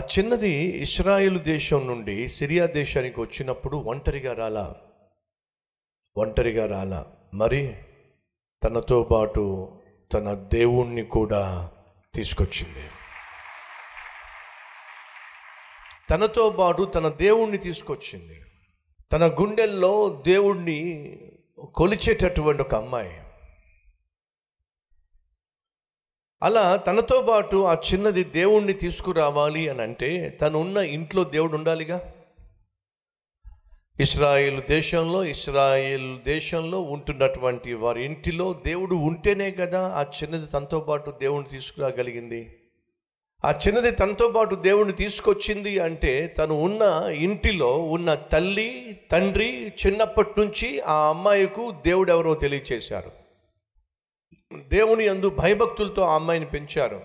ఆ చిన్నది ఇస్రాయేల్ దేశం నుండి సిరియా దేశానికి వచ్చినప్పుడు ఒంటరిగా రాలా? ఒంటరిగా రాలా? మరి తనతో పాటు తన దేవుణ్ణి కూడా తీసుకొచ్చింది. తనతో పాటు తన దేవుణ్ణి తీసుకొచ్చింది. తన గుండెల్లో దేవుణ్ణి కొలిచేటటువంటి ఒక అమ్మాయి. అలా తనతో పాటు ఆ చిన్నది దేవుణ్ణి తీసుకురావాలి అని అంటే తను ఉన్న ఇంట్లో దేవుడు ఉండాలిగా? ఇస్రాయేల్ దేశంలో ఇస్రాయేల్ దేశంలో ఉంటున్నటువంటి వారి ఇంటిలో దేవుడు ఉంటేనే కదా ఆ చిన్నది తనతో పాటు దేవుణ్ణి తీసుకురాగలిగింది. ఆ చిన్నది తనతో పాటు దేవుణ్ణి తీసుకొచ్చింది అంటే తను ఉన్న ఇంటిలో ఉన్న తల్లి తండ్రి చిన్నప్పటి నుంచి ఆ అమ్మాయికు దేవుడు ఎవరో తెలియచేశారు. దేవుని అందు భయభక్తులతో ఆ అమ్మాయిని పెంచారు.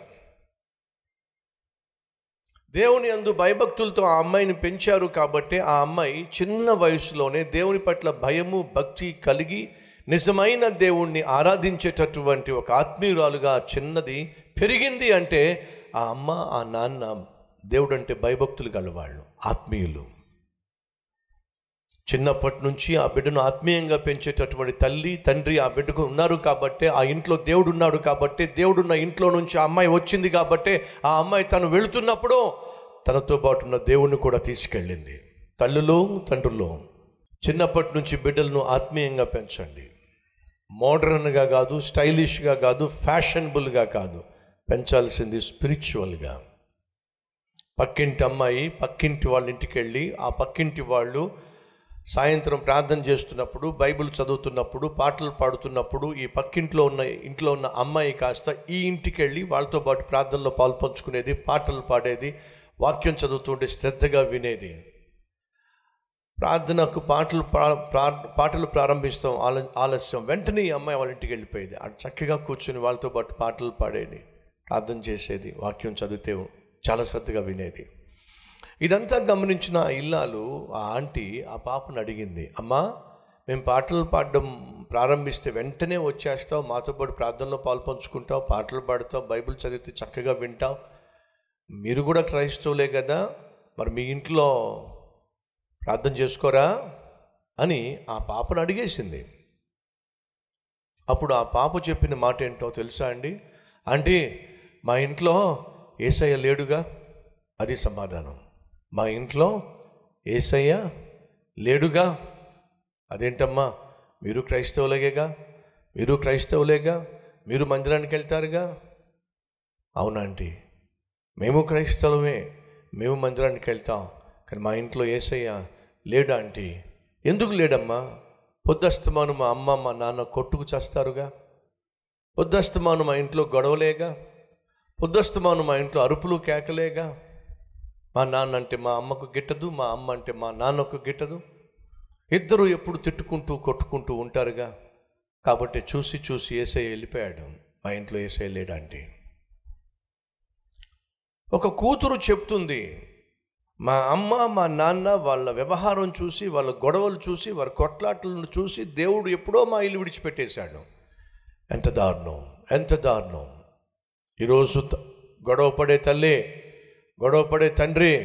దేవుని అందు భయభక్తులతో ఆ అమ్మాయిని పెంచారు కాబట్టి ఆ అమ్మాయి చిన్న వయసులోనే దేవుని పట్ల భయము భక్తి కలిగి నిజమైన దేవుణ్ణి ఆరాధించేటటువంటి ఒక ఆత్మీయురాలుగా చిన్నది పెరిగింది అంటే ఆ అమ్మ ఆ నాన్న దేవుడంటే భయభక్తులు గలవాళ్ళు ఆత్మీయులు. చిన్నప్పటి నుంచి ఆ బిడ్డను ఆత్మీయంగా పెంచేటటువంటి తల్లి తండ్రి ఆ బిడ్డకు ఉన్నారు కాబట్టి ఆ ఇంట్లో దేవుడు ఉన్నాడు కాబట్టి దేవుడున్న ఇంట్లో నుంచి ఆ అమ్మాయి వచ్చింది కాబట్టి ఆ అమ్మాయి తను వెళుతున్నప్పుడు తనతో పాటు ఉన్న దేవుణ్ణి కూడా తీసుకెళ్ళింది. తల్లులు తండ్రులు చిన్నప్పటి నుంచి బిడ్డలను ఆత్మీయంగా పెంచండి. మోడర్న్గా కాదు స్టైలిష్గా కాదు ఫ్యాషనబుల్గా కాదు పెంచాల్సింది స్పిరిచువల్గా. పక్కింటి అమ్మాయి పక్కింటి వాళ్ళ ఇంటికి వెళ్ళి ఆ పక్కింటి వాళ్ళు సాయంత్రం ప్రార్థన చేస్తున్నప్పుడు బైబిల్ చదువుతున్నప్పుడు పాటలు పాడుతున్నప్పుడు ఈ పక్కింట్లో ఉన్న ఇంట్లో ఉన్న అమ్మాయి కాస్త ఈ ఇంటికి వెళ్ళి వాళ్ళతో పాటు ప్రార్థనలో పాల్పంచుకునేది పాటలు పాడేది వాక్యం చదువుతుంటే శ్రద్ధగా వినేది. ప్రార్థనకు పాటలు పాటలు ప్రారంభిస్తాం ఆల ఆలస్యం. వెంటనే ఈ అమ్మాయి వాళ్ళ ఇంటికి వెళ్ళిపోయేది. అటు చక్కగా కూర్చుని వాళ్ళతో పాటు పాటలు పాడేది ప్రార్థన చేసేది వాక్యం చదివితే చాలా శ్రద్ధగా వినేది. ఇదంతా గమనించిన ఇల్లాలు ఆ ఆంటీ ఆ పాపను అడిగింది అమ్మా మేము పాటలు పాడడం ప్రారంభిస్తే వెంటనే వచ్చేస్తావు మాతో పాటు ప్రార్థనలో పాల్పంచుకుంటావు పాటలు పాడతావు బైబిల్ చదివితే చక్కగా వింటావు. మీరు కూడా క్రైస్తవులే కదా మరి మీ ఇంట్లో ప్రార్థన చేసుకోరా? అని ఆ పాపను అడిగేసింది. అప్పుడు ఆ పాప చెప్పిన మాట ఏంటో తెలుసా అండి? అంటే మా ఇంట్లో ఏసయ్య లేడుగా అది సమాధానం. మా ఇంట్లో ఏసయ్య లేడుగా. అదేంటమ్మా? మీరు క్రైస్తవులేగా మీరు క్రైస్తవులేగా? మీరు మందిరానికి వెళ్తారుగా? అవునంటీ మేము క్రైస్తవులమే. మేము మందిరానికి వెళ్తాం. కానీ మా ఇంట్లో ఏసయ్య లేడా ఆంటీ ఎందుకు లేడమ్మా? పొద్దస్తమాను మా అమ్మ మా నాన్న కొట్టుకు చేస్తారుగా? పొద్దస్తమాను మా ఇంట్లో గొడవలేగా? పొద్దస్తమాను మా ఇంట్లో అరుపులు కేకలేగా? మా నాన్న అంటే మా అమ్మకు గిట్టదు మా అమ్మ అంటే మా నాన్నకు గిట్టదు. ఇద్దరు ఎప్పుడు తిట్టుకుంటూ కొట్టుకుంటూ ఉంటారుగా. కాబట్టి చూసి చూసి ఏసై వెళ్ళిపోయాడు. మా ఇంట్లో ఏసై లేడంటే. ఒక కూతురు చెప్తుంది మా అమ్మ మా నాన్న వాళ్ళ వ్యవహారం చూసి వాళ్ళ గొడవలు చూసి వారి కొట్లాటలను చూసి దేవుడు ఎప్పుడో మా ఇల్లు విడిచిపెట్టేశాడు. ఎంత దారుణం ఎంత దారుణం. ఈరోజు గొడవ పడే తల్లి గొడవ పడే తండ్రి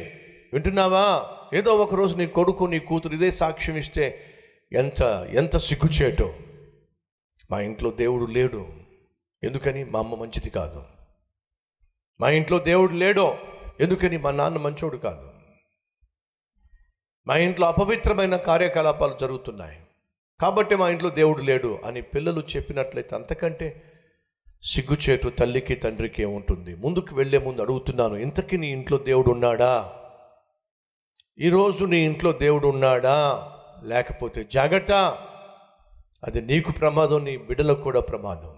వింటున్నావా? ఏదో ఒక రోజు నీ కొడుకు నీ కూతురు ఇదే సాక్ష్యం ఇస్తే ఎంత ఎంత సిగ్గుచేటు. మా ఇంట్లో దేవుడు లేడు. ఎందుకని? మా అమ్మ మంచిది కాదు. మా ఇంట్లో దేవుడు లేడు. ఎందుకని? మా నాన్న మంచోడు కాదు. మా ఇంట్లో అపవిత్రమైన కార్యకలాపాలు జరుగుతున్నాయి. కాబట్టి మా ఇంట్లో దేవుడు లేడు అని పిల్లలు చెప్పినట్లయితే అంతకంటే సిగ్గుచేటు తల్లికి తండ్రికి ఏముంటుంది ముందుకు వెళ్ళే ముందు అడుగుతున్నాను ఇంతకీ నీ ఇంట్లో దేవుడు ఉన్నాడా ఈరోజు నీ ఇంట్లో దేవుడు ఉన్నాడా లేకపోతే జాగ్రత్త అది నీకు ప్రమాదం నీ బిడ్డలకు కూడా ప్రమాదం.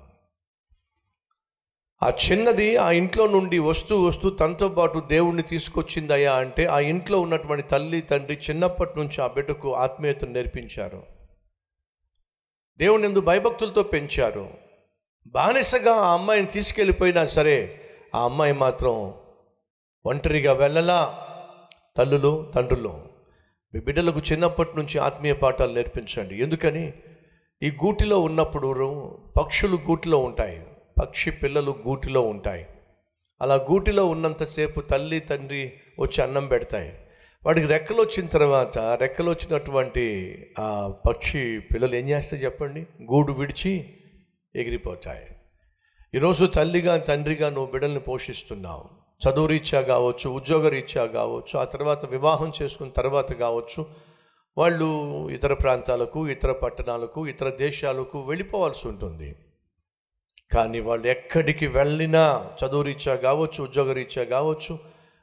ఆ చిన్నది ఆ ఇంట్లో నుండి వస్తూ వస్తూ తనతో పాటు దేవుణ్ణి తీసుకొచ్చిందయ్యా అంటే ఆ ఇంట్లో ఉన్నటువంటి తల్లి తండ్రి చిన్నప్పటి నుంచి ఆ బిడ్డకు ఆత్మీయతను నేర్పించారు. దేవుని ఎందు భయభక్తులతో పెంచారు. బానిసగా ఆ అమ్మాయిని తీసుకెళ్ళిపోయినా సరే ఆ అమ్మాయి మాత్రం ఒంటరిగా వెళ్ళలా. తల్లులు తండ్రులు మీ బిడ్డలకు చిన్నప్పటి నుంచి ఆత్మీయ పాఠాలు నేర్పించండి. ఎందుకని? ఈ గూటిలో ఉన్నప్పుడు పక్షులు గూటిలో ఉంటాయి. పక్షి పిల్లలు గూటిలో ఉంటాయి. అలా గూటిలో ఉన్నంతసేపు తల్లి తండ్రి వచ్చి అన్నం పెడతాయి. వాడికి రెక్కలు వచ్చిన తర్వాత రెక్కలు వచ్చినటువంటి ఆ పక్షి పిల్లలు ఏం చేస్తాయి చెప్పండి? గూడు విడిచి ఎగిరిపోతాయి. ఈరోజు తల్లిగా తండ్రిగా నువ్వు బిడ్డల్ని పోషిస్తున్నావు. చదువు రీత్యా కావచ్చు ఉద్యోగ రీత్యా కావచ్చు ఆ తర్వాత వివాహం చేసుకున్న తర్వాత కావచ్చు వాళ్ళు ఇతర ప్రాంతాలకు ఇతర పట్టణాలకు ఇతర దేశాలకు వెళ్ళిపోవాల్సి ఉంటుంది. కానీ వాళ్ళు ఎక్కడికి వెళ్ళినా చదువు రీత్యా కావచ్చు ఉద్యోగ రీత్యా కావచ్చు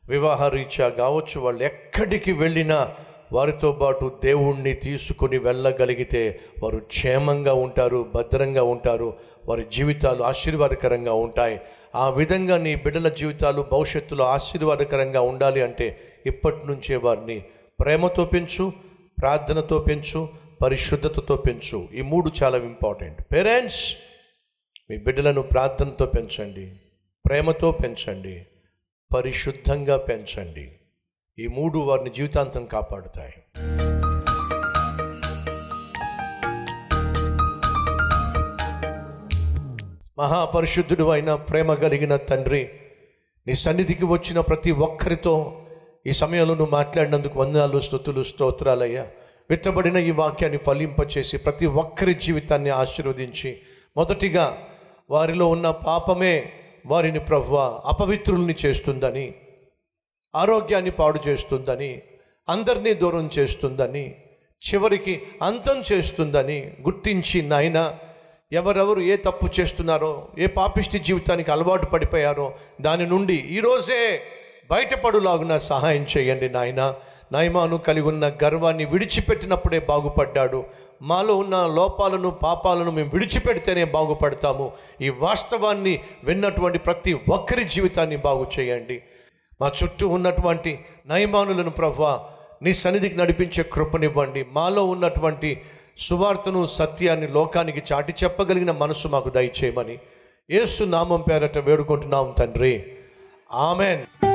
వివాహ రీత్యా కావచ్చు వాళ్ళు ఎక్కడికి వెళ్ళినా వారితో పాటు దేవుణ్ణి తీసుకుని వెళ్ళగలిగితే వారు క్షేమంగా ఉంటారు భద్రంగా ఉంటారు వారి జీవితాలు ఆశీర్వాదకరంగా ఉంటాయి. ఆ విధంగా నీ బిడ్డల జీవితాలు భవిష్యత్తులో ఆశీర్వాదకరంగా ఉండాలి అంటే ఇప్పటి నుంచే వారిని ప్రేమతో పెంచు ప్రార్థనతో పెంచు పరిశుద్ధతతో పెంచు. ఈ మూడు చాలా ఇంపార్టెంట్. పేరెంట్స్ మీ బిడ్డలను ప్రార్థనతో పెంచండి ప్రేమతో పెంచండి పరిశుద్ధంగా పెంచండి. ఈ మూడు వారిని జీవితాంతం కాపాడుతాయి. మహాపరిశుద్ధుడు అయిన ప్రేమ కలిగిన తండ్రి నీ సన్నిధికి వచ్చిన ప్రతి ఒక్కరితో ఈ సమయంలో నువ్వు మాట్లాడినందుకు వందనాలు స్థుతులు స్తోత్రాలయ్యా. విత్తబడిన ఈ వాక్యాన్ని ఫలింపచేసి ప్రతి ఒక్కరి జీవితాన్ని ఆశీర్వదించి మొదటిగా వారిలో ఉన్న పాపమే వారిని ప్రవ్వ అపవిత్రుల్ని చేస్తుందని ఆరోగ్యాన్ని పాడు చేస్తుందని అందరినీ దూరం చేస్తుందని చివరికి అంతం చేస్తుందని గుర్తించి నాయన ఎవరెవరు ఏ తప్పు చేస్తున్నారో ఏ పాపిష్టి జీవితానికి అలవాటు పడిపోయారో దాని నుండి ఈరోజే బయటపడులాగున సహాయం చేయండి నాయన. నయమాను కలిగి ఉన్న గర్వాన్ని విడిచిపెట్టినప్పుడే బాగుపడ్డాడు. మాలో ఉన్న లోపాలను పాపాలను మేము విడిచిపెడితేనే బాగుపడతాము. ఈ వాస్తవాన్ని విన్నటువంటి ప్రతి ఒక్కరి జీవితాన్ని బాగు చేయండి. మా చుట్టూ ఉన్నటువంటి నయమానులను ప్రభా నీ సన్నిధికి నడిపించే కృపనివ్వండి. మాలో ఉన్నటువంటి సువార్తను సత్యాన్ని లోకానికి చాటి చెప్పగలిగిన మనసు మాకు దయచేయమని యేసు నామం పేరట వేడుకుంటున్నాం తండ్రి. ఆమెన్.